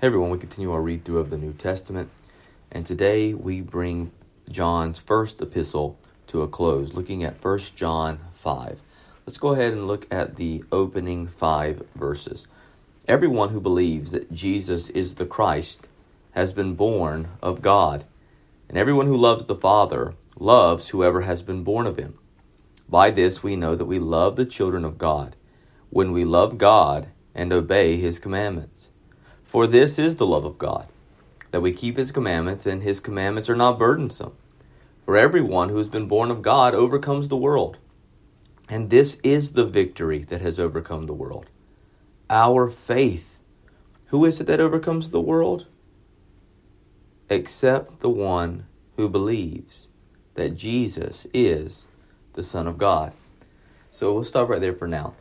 Hey everyone, we continue our read through of the New Testament, and today we bring John's first epistle to a close, looking at 1 John 5. Let's go ahead and look at the opening five verses. Everyone who believes that Jesus is the Christ has been born of God, and everyone who loves the Father loves whoever has been born of him. By this we know that we love the children of God, when we love God and obey his commandments. For this is the love of God, that we keep his commandments, and his commandments are not burdensome. For everyone who has been born of God overcomes the world. And this is the victory that has overcome the world our faith. Who is it that overcomes the world? Except the one who believes that Jesus is the Son of God. So we'll stop right there for now.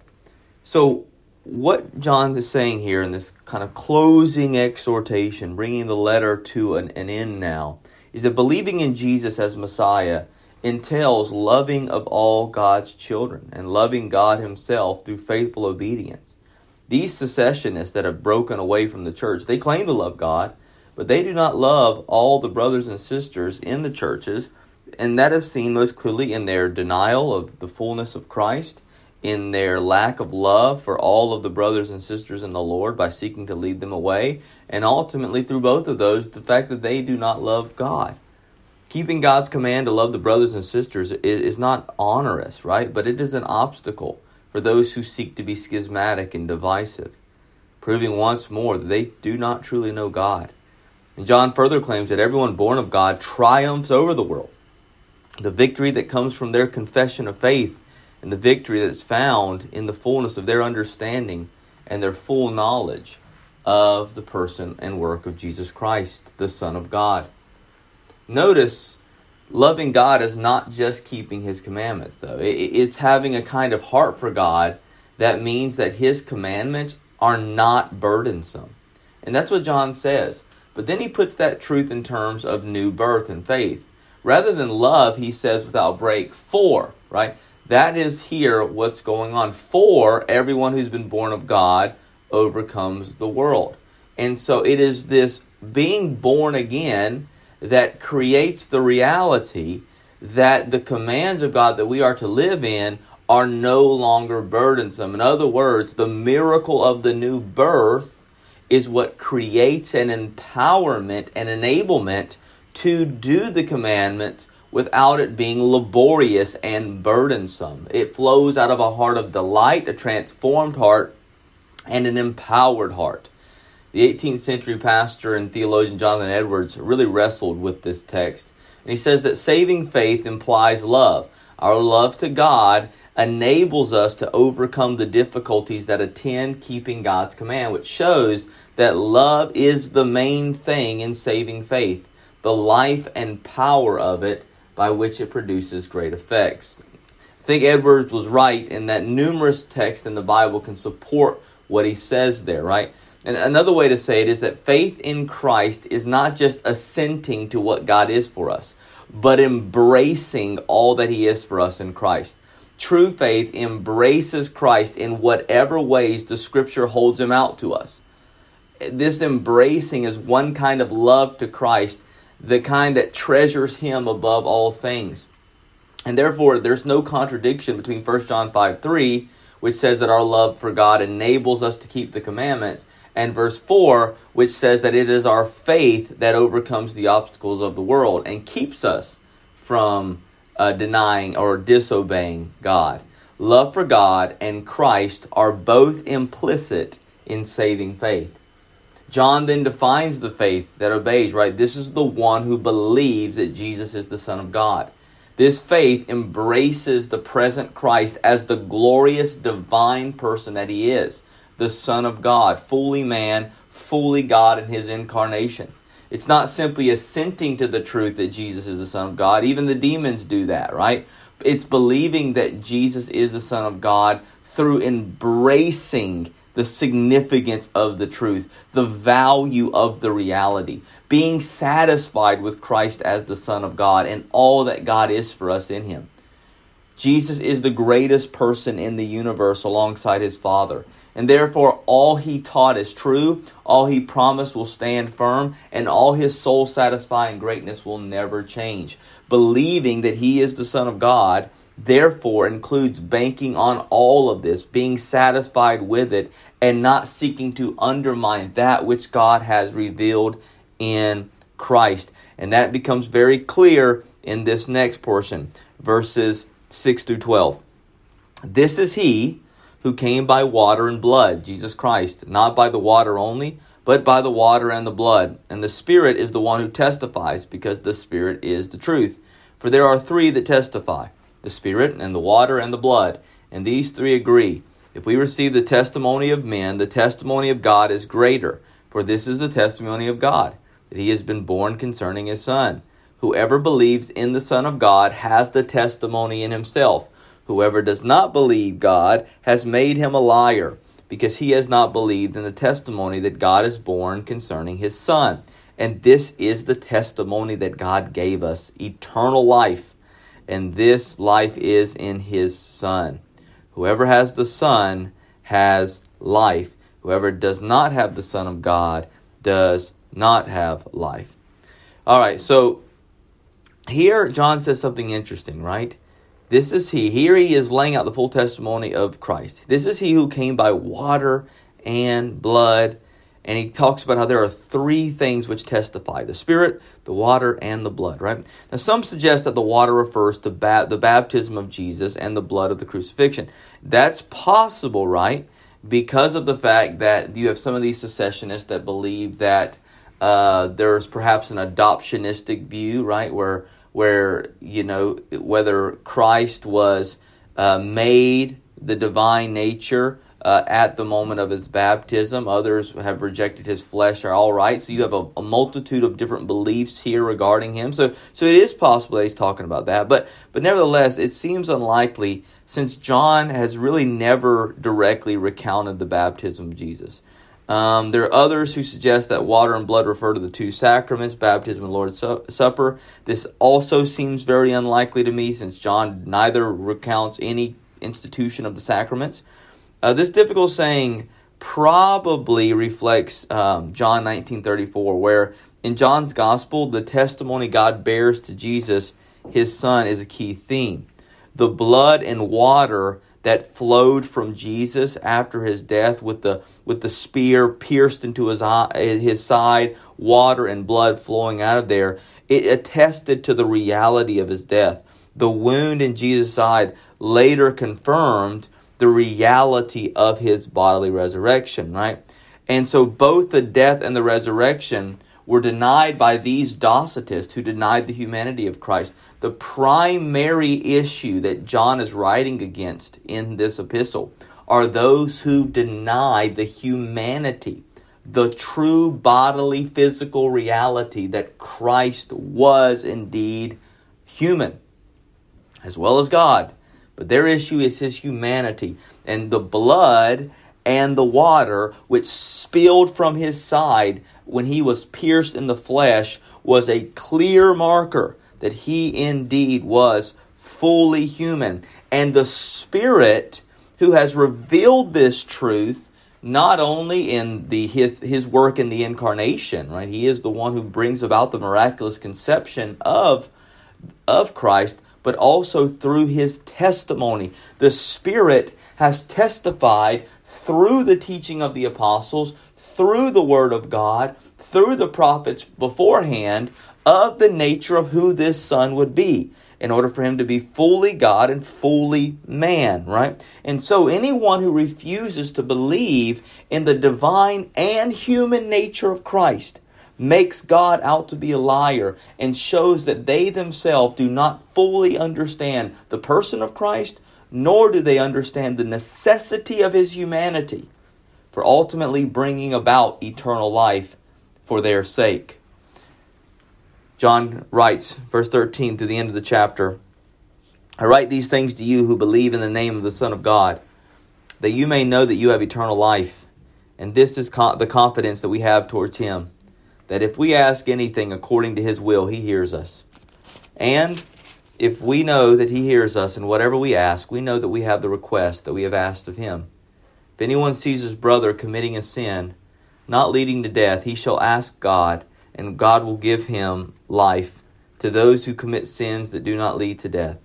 So, what John is saying here in this kind of closing exhortation, bringing the letter to an, an end now, is that believing in Jesus as Messiah entails loving of all God's children and loving God Himself through faithful obedience. These secessionists that have broken away from the church, they claim to love God, but they do not love all the brothers and sisters in the churches, and that is seen most clearly in their denial of the fullness of Christ in their lack of love for all of the brothers and sisters in the Lord by seeking to lead them away, and ultimately through both of those, the fact that they do not love God. Keeping God's command to love the brothers and sisters is not onerous, right? But it is an obstacle for those who seek to be schismatic and divisive, proving once more that they do not truly know God. And John further claims that everyone born of God triumphs over the world. The victory that comes from their confession of faith and the victory that is found in the fullness of their understanding and their full knowledge of the person and work of Jesus Christ, the Son of God. Notice, loving God is not just keeping His commandments, though. It's having a kind of heart for God that means that His commandments are not burdensome. And that's what John says. But then he puts that truth in terms of new birth and faith. Rather than love, he says without break, for, right? That is here what's going on. For everyone who's been born of God overcomes the world. And so it is this being born again that creates the reality that the commands of God that we are to live in are no longer burdensome. In other words, the miracle of the new birth is what creates an empowerment and enablement to do the commandments without it being laborious and burdensome. It flows out of a heart of delight, a transformed heart, and an empowered heart. The 18th century pastor and theologian Jonathan Edwards really wrestled with this text. And he says that saving faith implies love. Our love to God enables us to overcome the difficulties that attend keeping God's command, which shows that love is the main thing in saving faith. The life and power of it by which it produces great effects. I think Edwards was right in that numerous texts in the Bible can support what he says there, right? And another way to say it is that faith in Christ is not just assenting to what God is for us, but embracing all that He is for us in Christ. True faith embraces Christ in whatever ways the Scripture holds Him out to us. This embracing is one kind of love to Christ the kind that treasures him above all things. And therefore, there's no contradiction between 1 John 5 3, which says that our love for God enables us to keep the commandments, and verse 4, which says that it is our faith that overcomes the obstacles of the world and keeps us from uh, denying or disobeying God. Love for God and Christ are both implicit in saving faith. John then defines the faith that obeys, right? This is the one who believes that Jesus is the Son of God. This faith embraces the present Christ as the glorious divine person that he is, the Son of God, fully man, fully God in his incarnation. It's not simply assenting to the truth that Jesus is the Son of God. Even the demons do that, right? It's believing that Jesus is the Son of God through embracing the significance of the truth, the value of the reality, being satisfied with Christ as the Son of God and all that God is for us in Him. Jesus is the greatest person in the universe alongside His Father. And therefore, all he taught is true, all he promised will stand firm, and all his soul satisfying greatness will never change. Believing that he is the Son of God, therefore, includes banking on all of this, being satisfied with it, and not seeking to undermine that which God has revealed in Christ. And that becomes very clear in this next portion, verses 6 through 12. This is he who came by water and blood, Jesus Christ, not by the water only, but by the water and the blood. And the Spirit is the one who testifies, because the Spirit is the truth. For there are three that testify the Spirit, and the water, and the blood. And these three agree. If we receive the testimony of men, the testimony of God is greater. For this is the testimony of God, that he has been borne concerning his Son. Whoever believes in the Son of God has the testimony in himself. Whoever does not believe God has made him a liar, because he has not believed in the testimony that God is borne concerning his Son. And this is the testimony that God gave us eternal life. And this life is in his Son. Whoever has the Son has life. Whoever does not have the Son of God does not have life. All right, so here John says something interesting, right? This is he. Here he is laying out the full testimony of Christ. This is he who came by water and blood. And he talks about how there are three things which testify the Spirit, the water, and the blood, right? Now, some suggest that the water refers to ba- the baptism of Jesus and the blood of the crucifixion. That's possible, right? Because of the fact that you have some of these secessionists that believe that uh, there's perhaps an adoptionistic view, right? Where where you know whether Christ was uh, made the divine nature uh, at the moment of his baptism. Others have rejected his flesh are all right. So you have a, a, multitude of different beliefs here regarding him. So so it is possible that he's talking about that. But but nevertheless, it seems unlikely since John has really never directly recounted the baptism of Jesus. Um, there are others who suggest that water and blood refer to the two sacraments, baptism and Lord's Supper. This also seems very unlikely to me since John neither recounts any institution of the sacraments. Uh, this difficult saying probably reflects um, John 19:34 where in John's gospel the testimony God bears to Jesus his son is a key theme. The blood and water that flowed from Jesus after his death with the with the spear pierced into his eye, his side, water and blood flowing out of there, it attested to the reality of his death. The wound in Jesus' side later confirmed the reality of his bodily resurrection, right? And so both the death and the resurrection were denied by these Docetists who denied the humanity of Christ. The primary issue that John is writing against in this epistle are those who deny the humanity, the true bodily physical reality that Christ was indeed human as well as God. But their issue is his humanity. And the blood and the water which spilled from his side when he was pierced in the flesh was a clear marker that he indeed was fully human. And the Spirit who has revealed this truth not only in the his his work in the incarnation, right? He is the one who brings about the miraculous conception of of Christ, but also through his testimony. The Spirit has testified through the teaching of the apostles, through the word of God, through the prophets beforehand of the nature of who this son would be in order for him to be fully God and fully man, right? And so anyone who refuses to believe in the divine and human nature of Christ makes God out to be a liar and shows that they themselves do not fully understand the person of Christ, nor do they understand the necessity of his humanity for ultimately bringing about eternal life for their sake. John writes, verse 13 to the end of the chapter I write these things to you who believe in the name of the Son of God, that you may know that you have eternal life. And this is the confidence that we have towards Him, that if we ask anything according to His will, He hears us. And if we know that He hears us in whatever we ask, we know that we have the request that we have asked of Him. If anyone sees his brother committing a sin, not leading to death, he shall ask God, and God will give him life to those who commit sins that do not lead to death.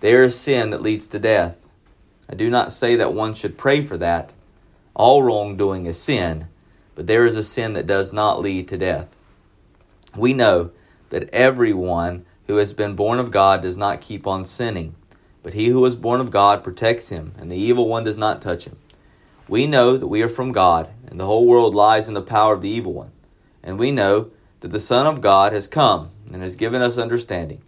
There is sin that leads to death. I do not say that one should pray for that. All wrongdoing is sin, but there is a sin that does not lead to death. We know that everyone who has been born of God does not keep on sinning, but he who is born of God protects him, and the evil one does not touch him. We know that we are from God, and the whole world lies in the power of the evil one. And we know that the Son of God has come and has given us understanding,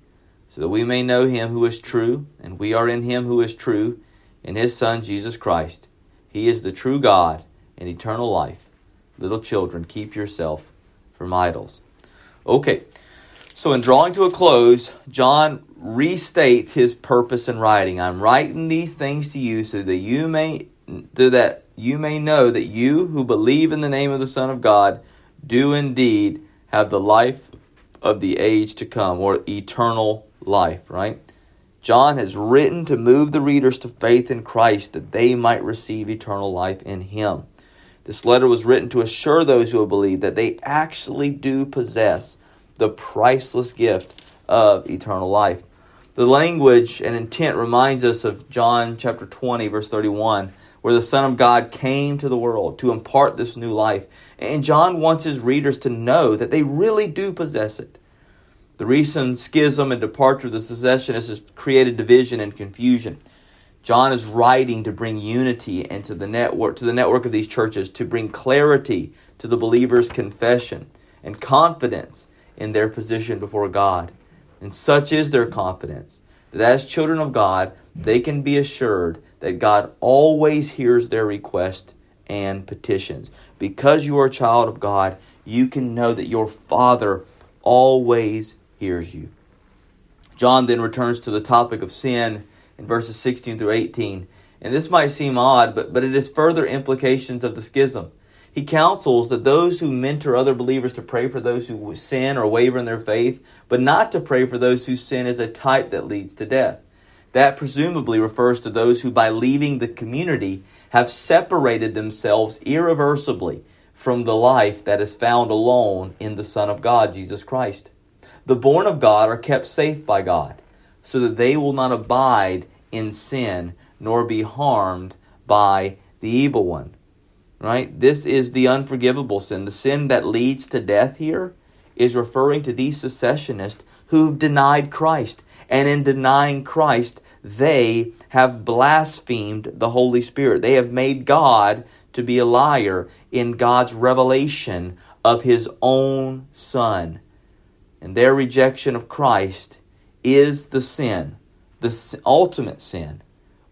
so that we may know him who is true, and we are in him who is true, in his Son Jesus Christ. He is the true God and eternal life. Little children, keep yourself from idols. Okay, so in drawing to a close, John restates his purpose in writing. I'm writing these things to you so that you may so that you may know that you who believe in the name of the Son of God do indeed have the life of the age to come or eternal life, right? John has written to move the readers to faith in Christ that they might receive eternal life in him. This letter was written to assure those who have believed that they actually do possess the priceless gift of eternal life. The language and intent reminds us of John chapter 20 verse 31 where the Son of God came to the world to impart this new life. And John wants his readers to know that they really do possess it. The recent schism and departure of the secessionists has created division and confusion. John is writing to bring unity into the network to the network of these churches, to bring clarity to the believers' confession and confidence in their position before God. And such is their confidence that as children of God, they can be assured that God always hears their requests and petitions. Because you are a child of God, you can know that your Father always hears you. John then returns to the topic of sin in verses 16 through 18. And this might seem odd, but, but it is further implications of the schism. He counsels that those who mentor other believers to pray for those who sin or waver in their faith, but not to pray for those who sin is a type that leads to death. That presumably refers to those who, by leaving the community, have separated themselves irreversibly from the life that is found alone in the Son of God, Jesus Christ. The born of God are kept safe by God, so that they will not abide in sin nor be harmed by the evil one. Right? This is the unforgivable sin. The sin that leads to death here is referring to these secessionists who've denied Christ. And in denying Christ, they have blasphemed the Holy Spirit. They have made God to be a liar in God's revelation of his own Son and their rejection of Christ is the sin, the ultimate sin,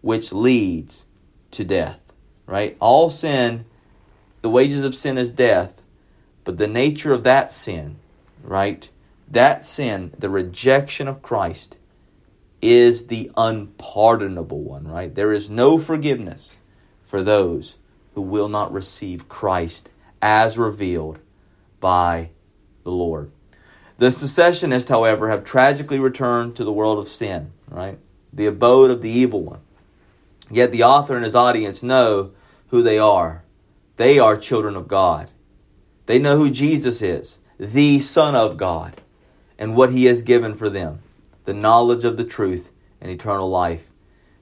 which leads to death. Right? All sin, the wages of sin is death, but the nature of that sin, right? That sin, the rejection of Christ, is the unpardonable one, right? There is no forgiveness for those who will not receive Christ as revealed by the Lord. The secessionists, however, have tragically returned to the world of sin, right? The abode of the evil one. Yet the author and his audience know who they are. They are children of God. They know who Jesus is, the Son of God, and what he has given for them the knowledge of the truth and eternal life.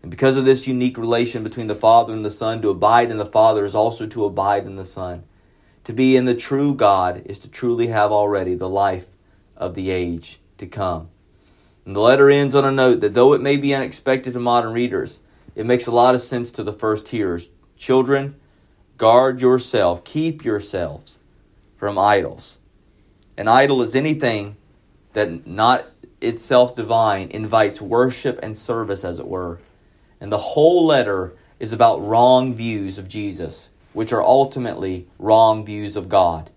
And because of this unique relation between the Father and the Son, to abide in the Father is also to abide in the Son. To be in the true God is to truly have already the life of the age to come. And the letter ends on a note that though it may be unexpected to modern readers, it makes a lot of sense to the first hearers. Children, guard yourself, keep yourselves from idols. An idol is anything that not itself divine invites worship and service, as it were. And the whole letter is about wrong views of Jesus, which are ultimately wrong views of God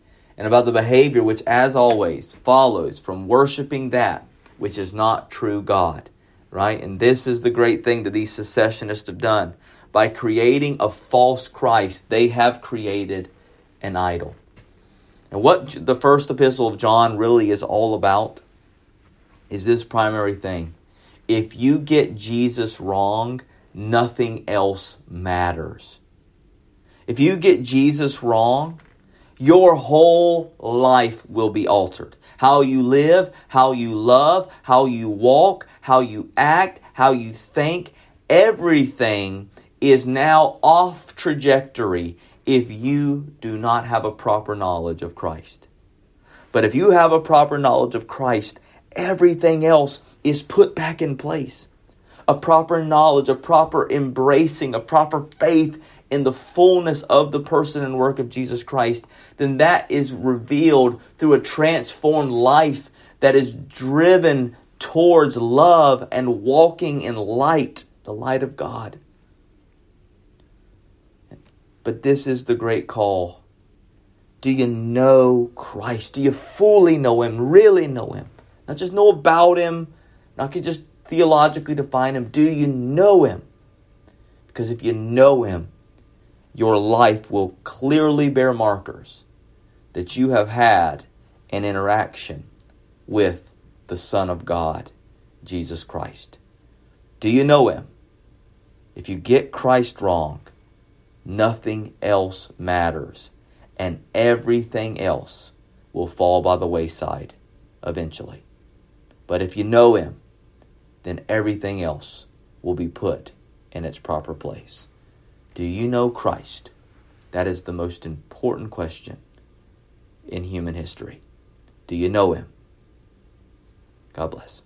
and about the behavior which, as always, follows from worshiping that which is not true God. Right? And this is the great thing that these secessionists have done. By creating a false Christ, they have created an idol. And what the first epistle of John really is all about is this primary thing. If you get Jesus wrong, nothing else matters. If you get Jesus wrong, your whole life will be altered. How you live, how you love, how you walk, how you act, how you think, everything is now off trajectory if you do not have a proper knowledge of Christ. But if you have a proper knowledge of Christ, everything else is put back in place. A proper knowledge, a proper embracing, a proper faith in the fullness of the person and work of Jesus Christ, then that is revealed through a transformed life that is driven towards love and walking in light, the light of God. But this is the great call. Do you know Christ? Do you fully know Him, really know Him? Not just know about Him, not just theologically define Him. Do you know Him? Because if you know Him, your life will clearly bear markers that you have had an interaction with the Son of God, Jesus Christ. Do you know Him? If you get Christ wrong, nothing else matters, and everything else will fall by the wayside eventually. But if you know Him, then everything else will be put in its proper place. Do you know Christ? That is the most important question in human history. Do you know him? God bless.